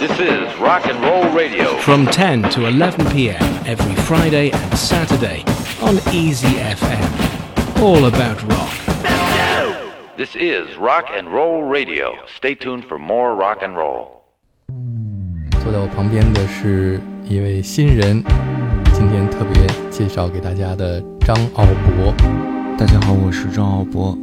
This is Rock and Roll Radio. from 10 to 11 p.m. every Friday and Saturday on Easy FM. All about rock. This is Rock and Roll Radio. Stay tuned for more rock and roll. 坐在我旁边的是一位新人，今天特别介绍给大家的张奥博。大家好，我是张奥博。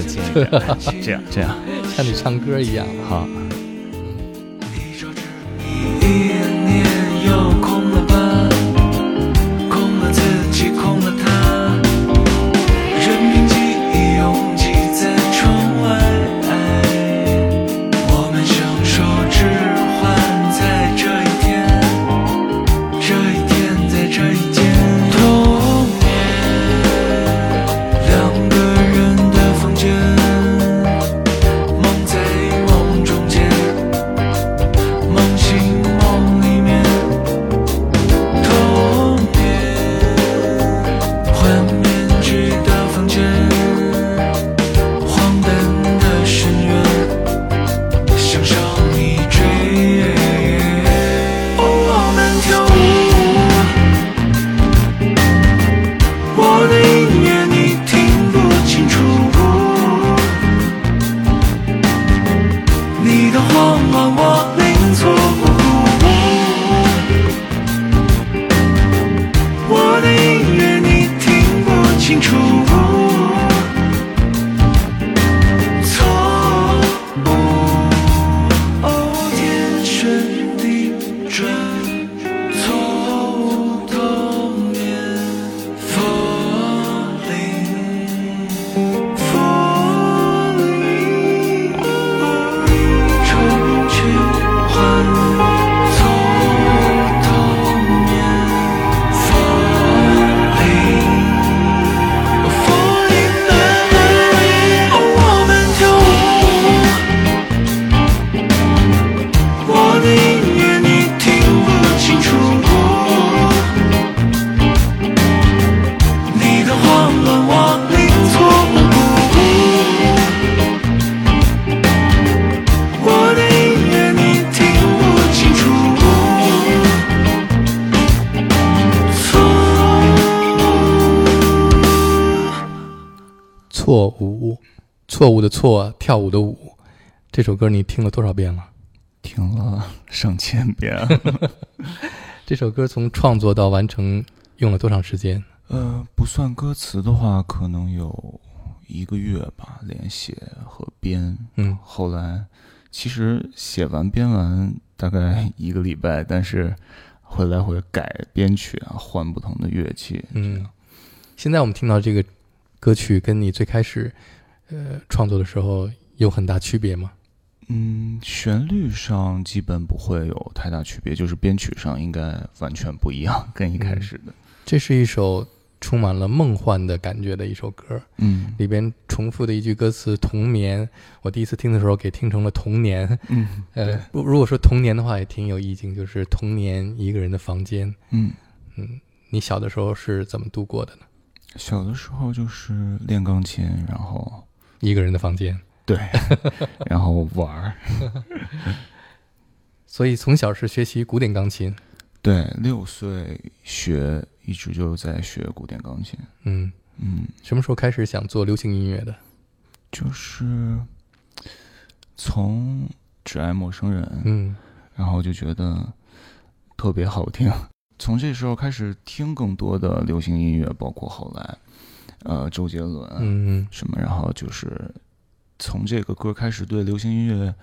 再这样这样 像你唱歌一样。好。错跳舞的舞。这首歌你听了多少遍了？听了上千遍，这首歌从创作到完成用了多长时间？呃，不算歌词的话，可能有一个月吧，连写和编。嗯后来其实写完编完大概一个礼拜，但是会来回改编曲啊，换不同的乐器。嗯，现在我们听到这个歌曲跟你最开始呃创作的时候有很大区别吗？嗯，旋律上基本不会有太大区别，就是编曲上应该完全不一样，跟一开始的。这是一首充满了梦幻的感觉的一首歌，嗯里边重复的一句歌词“童年”，我第一次听的时候给听成了“童年”。嗯呃，如如果说童年的话，也挺有意境，就是童年一个人的房间。嗯，嗯，你小的时候是怎么度过的呢？小的时候就是练钢琴，然后一个人的房间。对，然后玩儿。所以从小是学习古典钢琴。对，六岁学，一直就在学古典钢琴。嗯，嗯，什么时候开始想做流行音乐的？就是从《只爱陌生人》嗯然后就觉得特别好听。从这时候开始听更多的流行音乐，包括后来，呃，周杰伦嗯什么，然后就是从这个歌开始对流行音乐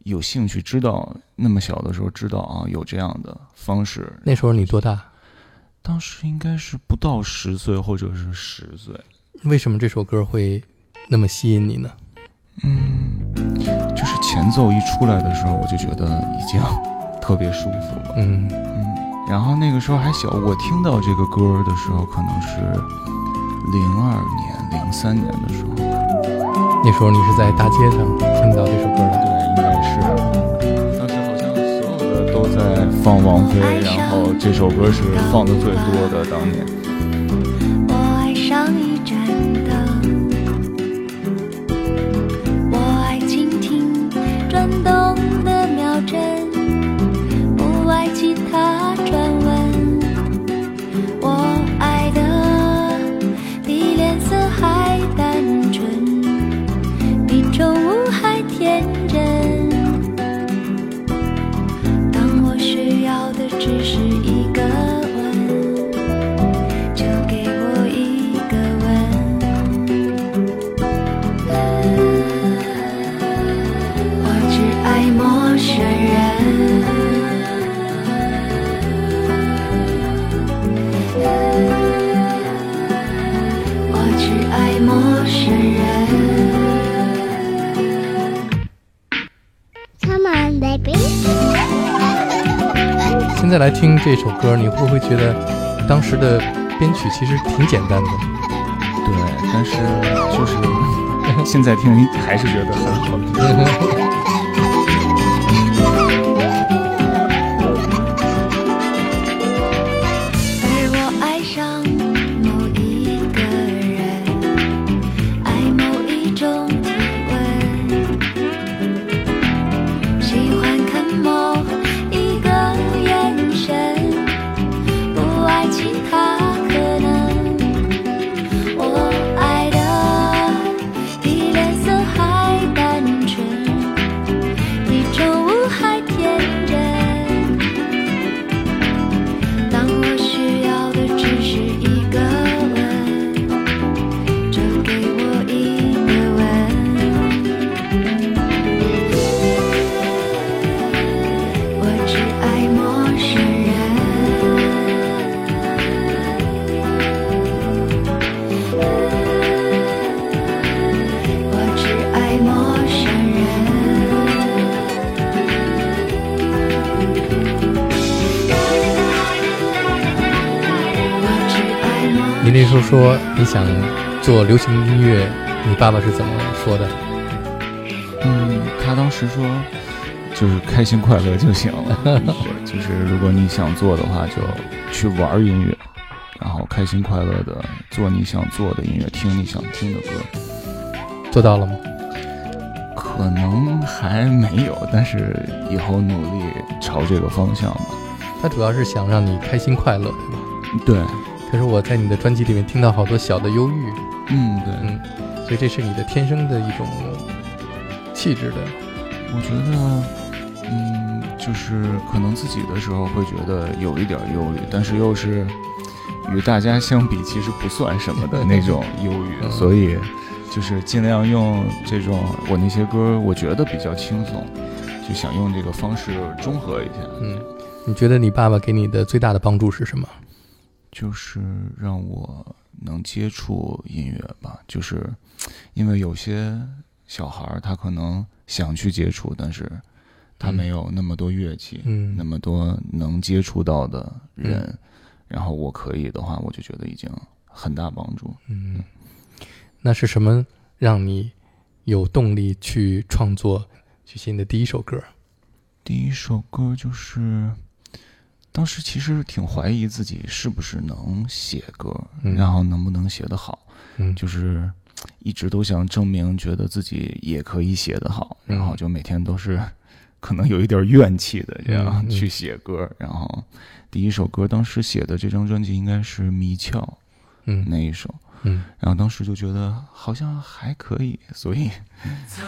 有兴趣，知道那么小的时候知道啊有这样的方式。那时候你多大？当时应该是不到十岁或者是十岁。为什么这首歌会那么吸引你呢？嗯，就是前奏一出来的时候，我就觉得已经特别舒服了。嗯嗯，然后那个时候还小，我听到这个歌的时候可能是零二年、零三年的时候，那时候你是在大街上听到这首歌的。对，应该是。当时好像所有的都在放王菲，然后这首歌是放的最多的，当年。听这首歌，你会不会觉得当时的编曲其实挺简单的？对，但是就是现在听还是觉得很好听。说你想做流行音乐，你爸爸是怎么说的？嗯，他当时说，就是开心快乐就行了。是 就是如果你想做的话，就去玩音乐，然后开心快乐的做你想做的音乐，听你想听的歌。做到了吗？可能还没有，但是以后努力朝这个方向吧。他主要是想让你开心快乐，对吧？对，可是我在你的专辑里面听到好多小的忧郁，嗯，对，嗯，所以这是你的天生的一种气质的。我觉得，嗯，就是可能自己的时候会觉得有一点忧郁，但是又是与大家相比，其实不算什么的那种忧郁，嗯所以就是尽量用这种我那些歌，我觉得比较轻松，就想用这个方式中和一下，嗯，你觉得你爸爸给你的最大的帮助是什么？就是让我能接触音乐吧，就是因为有些小孩儿他可能想去接触，但是他没有那么多乐器，嗯那么多能接触到的人，然后我可以的话，我就觉得已经很大帮助。嗯，那是什么让你有动力去创作去写你的第一首歌？第一首歌就是，当时其实挺怀疑自己是不是能写歌，嗯。然后能不能写得好，嗯。就是一直都想证明，觉得自己也可以写得好，嗯。然后就每天都是可能有一点怨气的这样去写歌。然后第一首歌当时写的这张专辑应该是《迷窍》嗯。那一首，嗯。然后当时就觉得好像还可以，所以草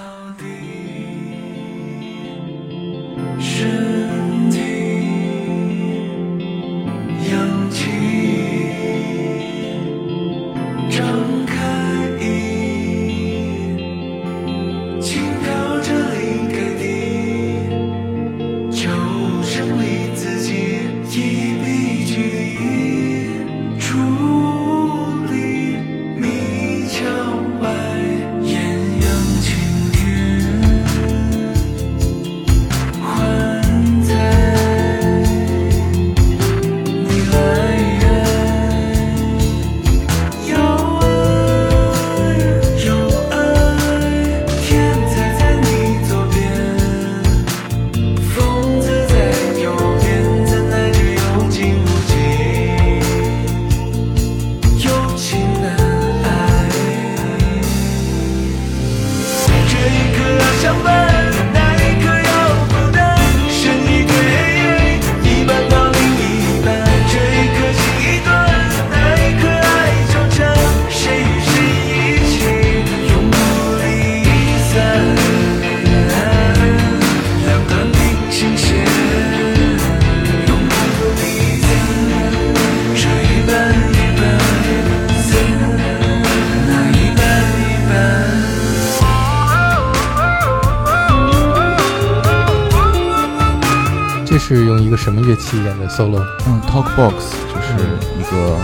什么乐器演的 solo？嗯，talk box 就是一个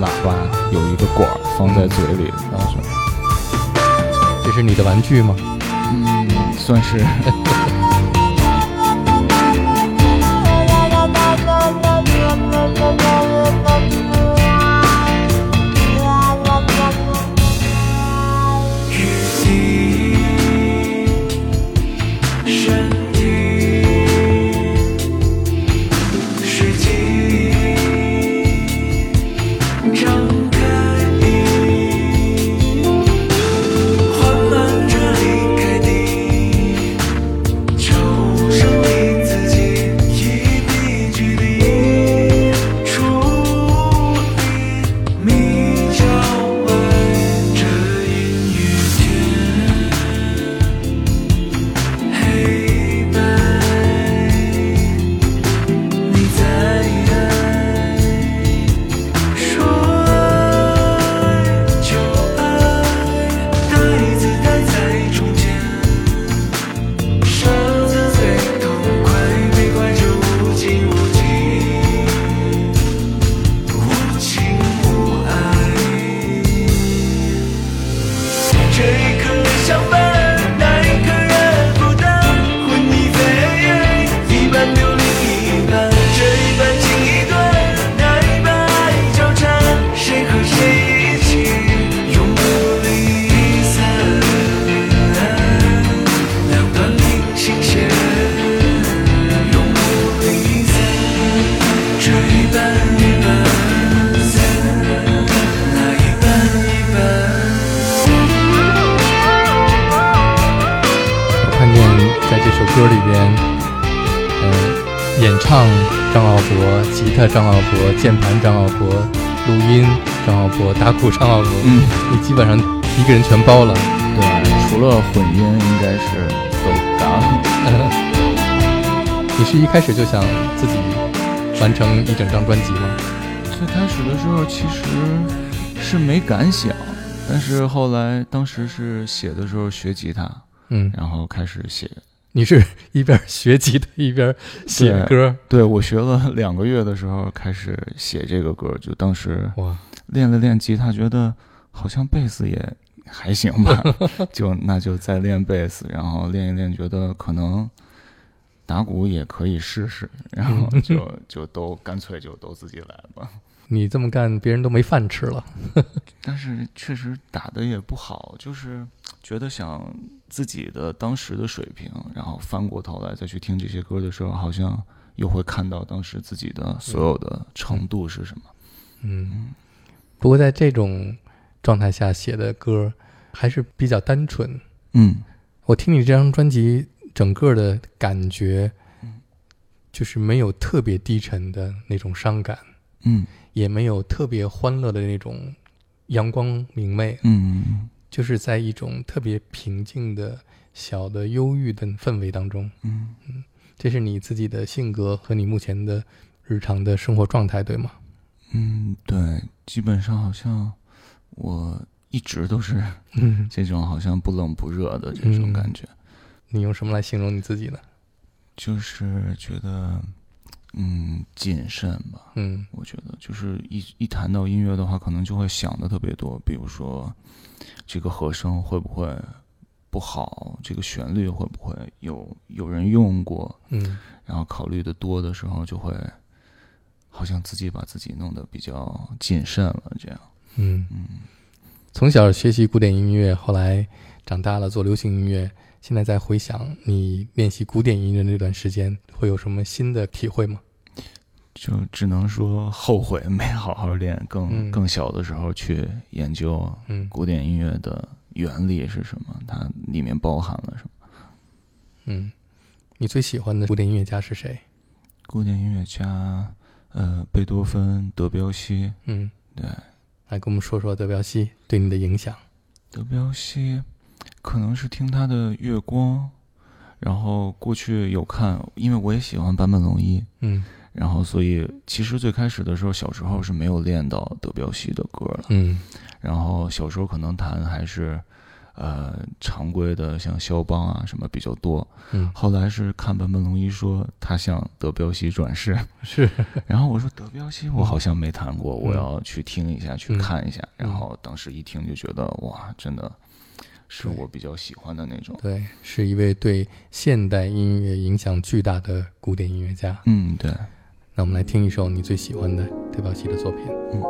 喇叭，有一个管儿放在嘴里，然后这是你的玩具吗？嗯，算是 张老伯，键盘张老伯，录音张老伯，打鼓张老伯，嗯，你基本上一个人全包了。对，除了混音，应该是都干了。你是一开始就想自己完成一整张专辑吗？最开始的时候其实是没敢想，但是后来当时是写的时候学吉他，嗯，然后开始写。你是一边学吉他一边写歌，对我学了两个月的时候开始写这个歌，就当时哇，练了练吉他，觉得好像贝斯也还行吧，就那就再练贝斯，然后练一练，觉得可能打鼓也可以试试，然后 就就都干脆就都自己来吧。你这么干，别人都没饭吃了。但是确实打的也不好，就是觉得想自己的当时的水平，然后翻过头来再去听这些歌的时候，好像又会看到当时自己的所有的程度是什么。嗯，不过在这种状态下写的歌还是比较单纯。嗯我听你这张专辑整个的感觉，就是没有特别低沉的那种伤感，嗯也没有特别欢乐的那种阳光明媚，嗯就是在一种特别平静的小的忧郁的氛围当中。嗯嗯，这是你自己的性格和你目前的日常的生活状态，对吗？嗯，对，基本上好像我一直都是嗯，这种好像不冷不热的这种感觉，你用什么来形容你自己呢？就是觉得嗯谨慎吧。嗯。我觉得就是一一谈到音乐的话，可能就会想的特别多，比如说这个和声会不会不好，这个旋律会不会有有人用过，嗯。然后考虑的多的时候，就会好像自己把自己弄得比较谨慎了，这样。嗯。嗯。从小学习古典音乐，后来长大了做流行音乐，现在再回想你练习古典音乐那段时间，会有什么新的体会吗？就只能说后悔没好好练，更、嗯更小的时候去研究嗯古典音乐的原理是什么，它里面包含了什么。嗯，你最喜欢的古典音乐家是谁？古典音乐家，呃，贝多芬、德彪西，嗯，对，来跟我们说说德彪西对你的影响。德彪西可能是听他的《月光》，然后过去有看，因为我也喜欢坂本龙一，嗯。然后所以其实最开始的时候，小时候是没有练到德彪西的歌了，嗯。然后小时候可能弹还是。呃，常规的像肖邦啊什么比较多，嗯，后来是看坂本龙一说他向德彪西转世，是。然后我说德彪西我好像没弹过，嗯。我要去听一下，去嗯。看一下。嗯。然后当时一听就觉得哇，真的是我比较喜欢的那种。对，是一位对现代音乐影响巨大的古典音乐家。嗯，对，那我们来听一首你最喜欢的德彪西的作品。因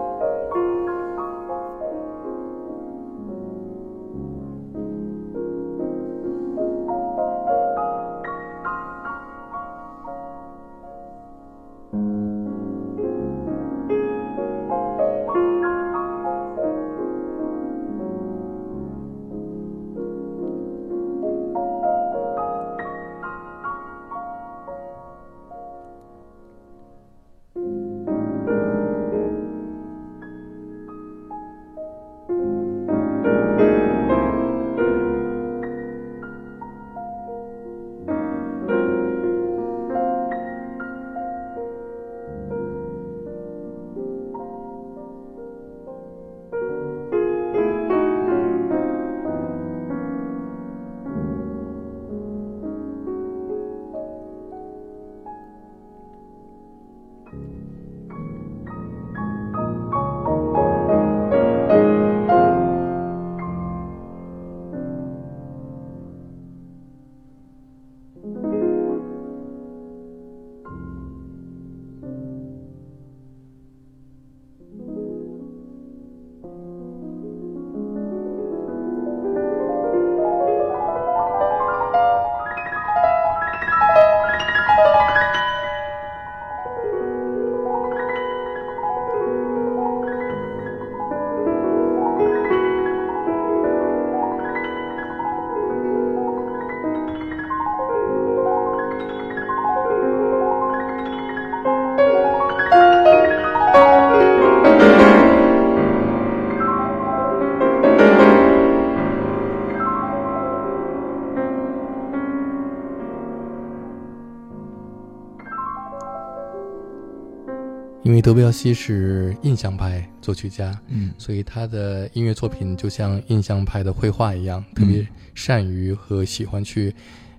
德彪西是印象派作曲家，嗯，所以他的音乐作品就像印象派的绘画一样，特别善于和喜欢去，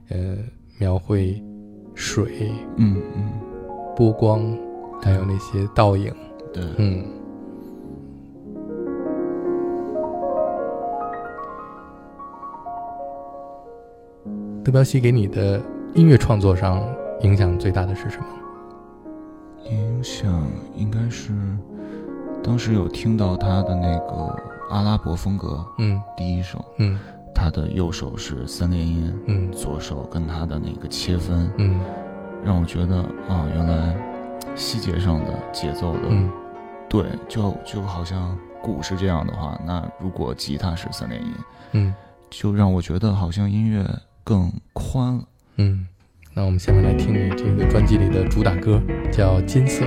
呃，描绘水，嗯嗯，波光，还有那些倒影，对，嗯。德彪西给你的音乐创作上影响最大的是什么？影响应该是当时有听到他的那个阿拉伯风格嗯。第一首，嗯。他的右手是三连音，嗯。左手跟他的那个切分，嗯。让我觉得啊，原来细节上的节奏的嗯。对，就就好像鼓是这样的话，那如果吉他是三连音，嗯。就让我觉得好像音乐更宽了。嗯。那我们下面来听这个专辑里的主打歌，叫《金色》。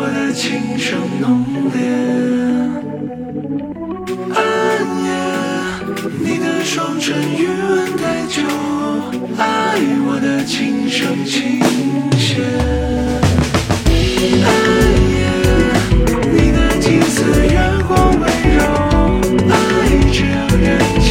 我的琴声浓烈。暗夜，你的双唇余温太久，爱我的琴声倾泻。暗夜，你的金色月光温柔，爱这样燃尽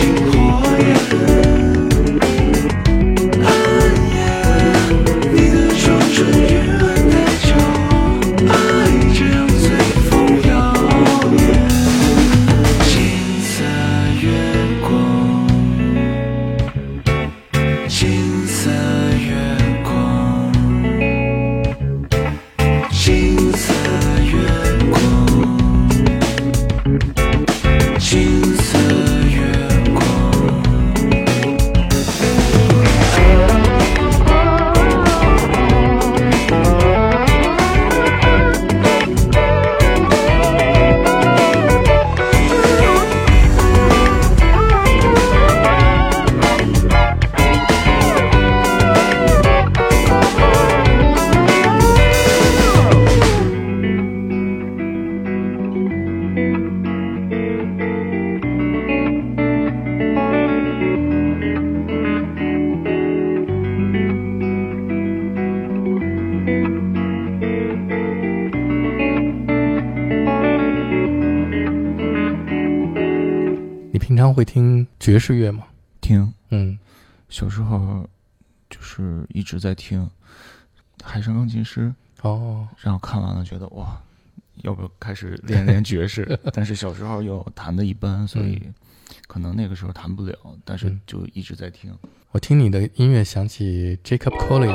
会听爵士乐吗？听嗯小时候就是一直在听《海上钢琴师》，哦，然后看完了觉得哇，要不要开始练练爵士？但是小时候又弹的一般，所以可能那个时候弹不了，但是嗯就一直在听。我听你的音乐想起 Jacob Collier，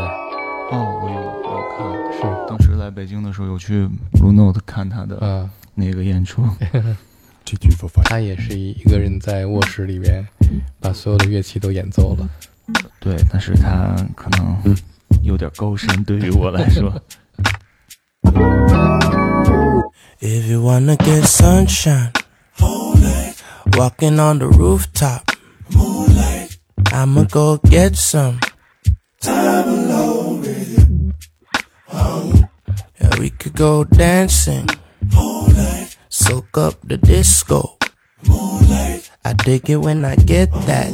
哦，我有我有看，是当时来北京的时候有去 Blue Note 看他的啊，那个演出。他也是一个人在卧室里边把所有的乐器都演奏了。对，但是他可能有点高深，对于我来说。If you wanna get sunshine, moonlight. walking on the rooftop, moonlight. I'ma go get some. Yeah, we could go dancing, soak up the disco. I dig it when I get that.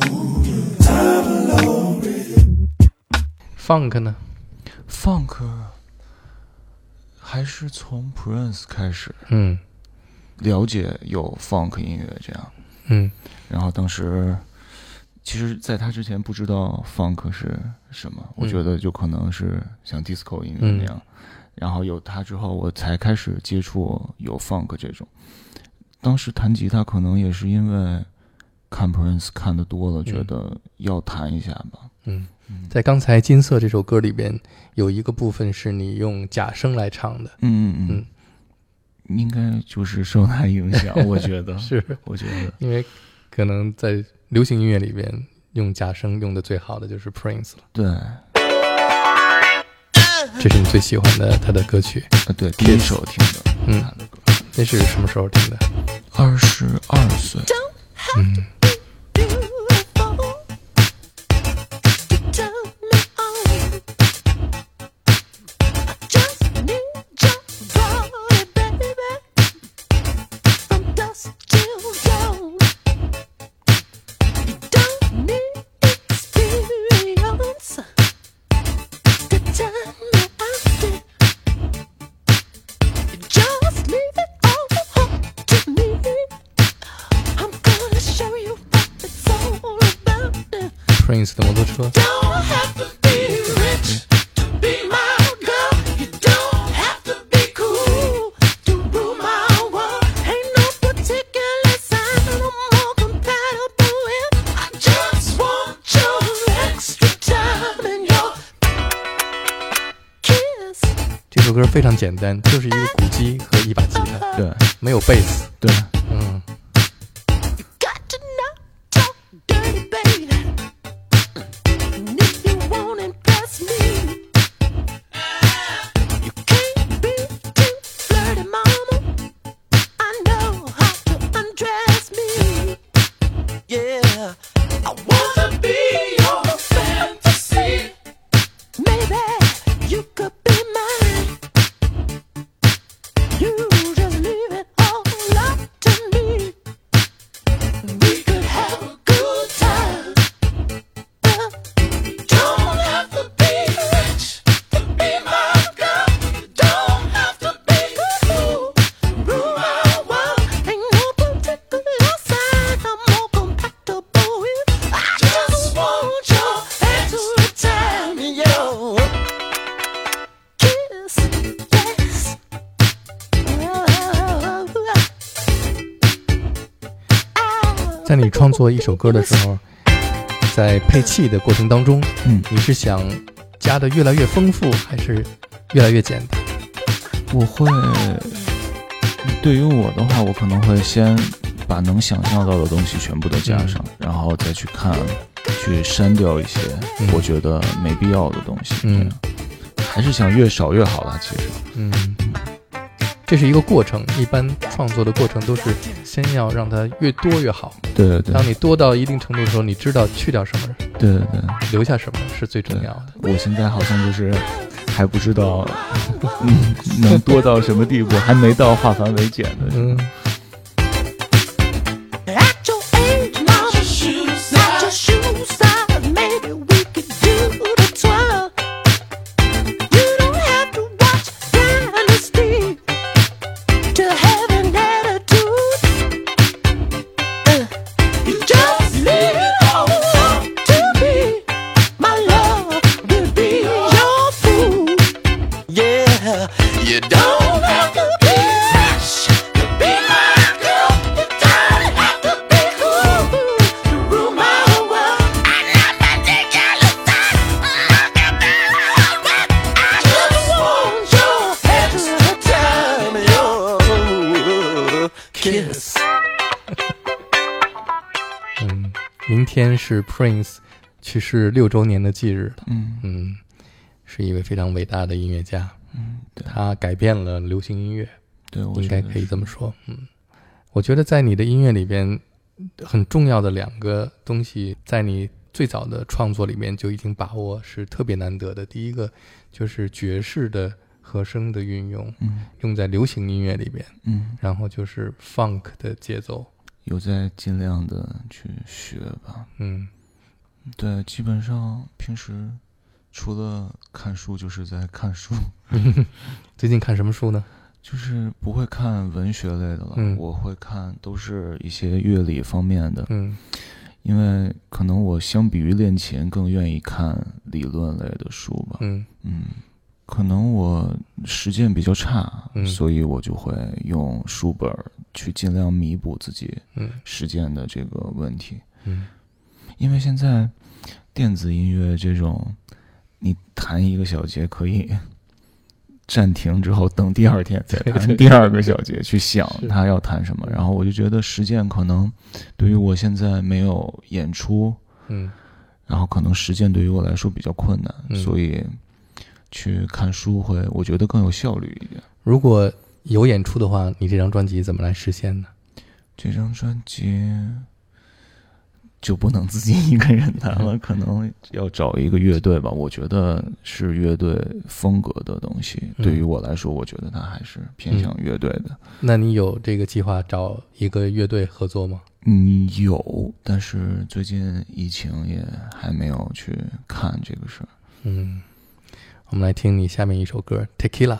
Funk 呢？Funk 还是从 Prince 开始嗯了解有 Funk 音乐这样，嗯然后当时其实在他之前不知道 Funk 是什么，我嗯觉得就可能是像 Disco 音乐嗯那样，然后有他之后，我才开始接触有 Funk 这种。当时弹吉他可能也是因为看 Prince 看的多了，觉得要弹一下吧。嗯，在刚才《金色》这首歌里边，有一个部分是你用假声来唱的。嗯嗯嗯，应该就是受他影响，我觉得 是我觉得因为可能在流行音乐里边用假声用的最好的就是 Prince 了。对，这是你最喜欢的他的歌曲，啊对，第一首听的嗯他的歌，那是什么时候听的？二十二岁，嗯，一首歌的时候，在配器的过程当中，嗯，你是想加的越来越丰富，还是越来越简单？我会，对于我的话，我可能会先把能想象到的东西全部都加上，然后再去看，去删掉一些嗯我觉得没必要的东西。嗯还是想越少越好吧。其实，嗯，这是一个过程，一般创作的过程都是先要让它越多越好。对对对当你多到一定程度的时候，你知道去掉什么，对对对，留下什么是最重要的。我现在好像就是还不知道，嗯，能多到什么地步，还没到化繁为简的。嗯，yes 嗯，明天是 Prince 去世六周年的忌日了。嗯，是一位非常伟大的音乐家。嗯，他改变了流行音乐。对，我应该可以这么说。嗯，我觉得在你的音乐里边很重要的两个东西，在你最早的创作里面就已经把握是特别难得的。第一个就是爵士的。和声的运用，嗯用在流行音乐里边，嗯，然后就是 funk 的节奏。有在尽量的去学吧。嗯对，基本上平时除了看书就是在看书，最近看什么书呢？就是不会看文学类的了，嗯我会看都是一些乐理方面的，嗯因为可能我相比于练琴更愿意看理论类的书吧。嗯嗯，可能我实践比较差，嗯。所以我就会用书本儿去尽量弥补自己嗯。实践的这个问题。嗯。因为现在电子音乐这种，你弹一个小节可以 暂停之后，等第二天再弹第二个小节，去想是。他要弹什么。然后我就觉得实践可能对于我现在没有演出，嗯。然后可能实践对于我来说比较困难，嗯。所以去看书会我觉得更有效率一点。如果有演出的话，你这张专辑怎么来实现呢？这张专辑就不能自己一个人弹了，可能要找一个乐队吧。我觉得是乐队风格的东西，嗯对于我来说，我觉得它还是偏向乐队的。那你有这个计划找一个乐队合作吗？嗯，有，但是最近疫情也还没有去看这个事儿。嗯，我们来听你下面一首歌《Tequila》。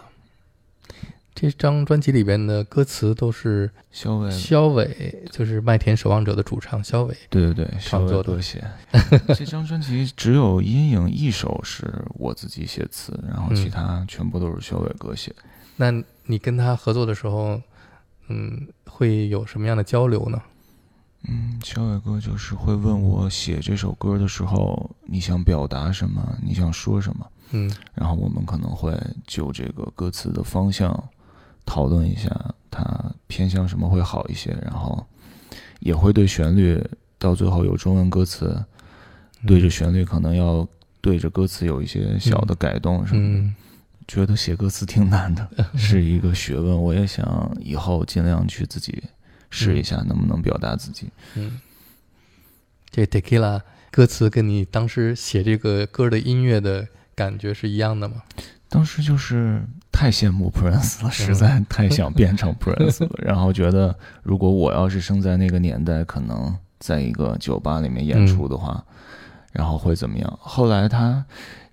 这张专辑里边的歌词都是肖伟，肖伟，就是麦田守望者的主唱肖伟。对对对，创作的多写。这张专辑只有《阴影》一首是我自己写词，然后其嗯他全部都是肖伟哥写。那你跟他合作的时候，嗯，会有什么样的交流呢？嗯，小伟哥就是会问我写这首歌的时候，你想表达什么，你想说什么，嗯然后我们可能会就这个歌词的方向讨论一下，它偏向什么会好一些，然后也会对旋律到最后有中文歌词，对着旋律可能要对着歌词有一些小的改动什么的。嗯觉得写歌词挺难的，是一个学问。我也想以后尽量去自己试一下，能不能表达自己。嗯，这 Tequila 歌词跟你当时写这个歌的音乐的感觉是一样的吗？当时就是太羡慕 Prince 了，实在太想变成 Prince 了。然后觉得，如果我要是生在那个年代，可能在一个酒吧里面演出的话，然后会怎么样？后来他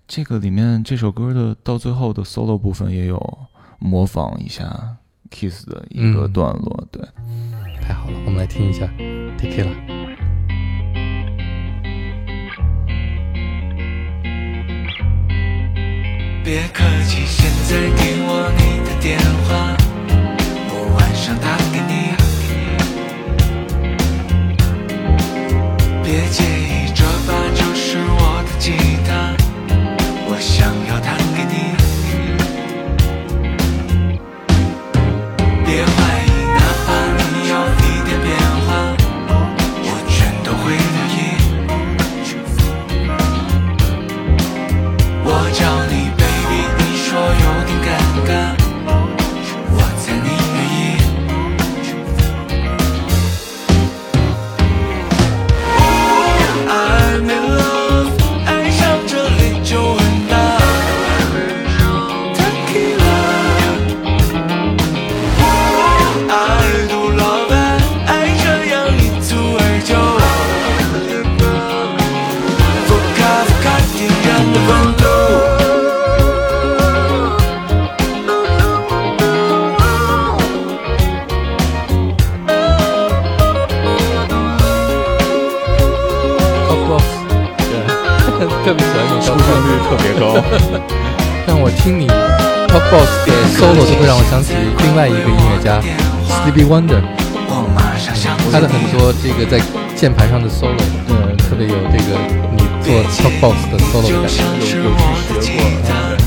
这个里面这首歌的到最后的 solo 部分也有模仿一下 Kiss 的一个嗯段落，对。太好了，我们来听一下 Tequila。别客气，现在给我你的电话，我晚上打听你 Top Boss 的 solo 都会让我想起另外一个音乐家 Stevie Wonder，他的很多这个在键盘上的 solo，呃，特别有这个你做 Top Boss 的 solo 的感觉。有有去学过，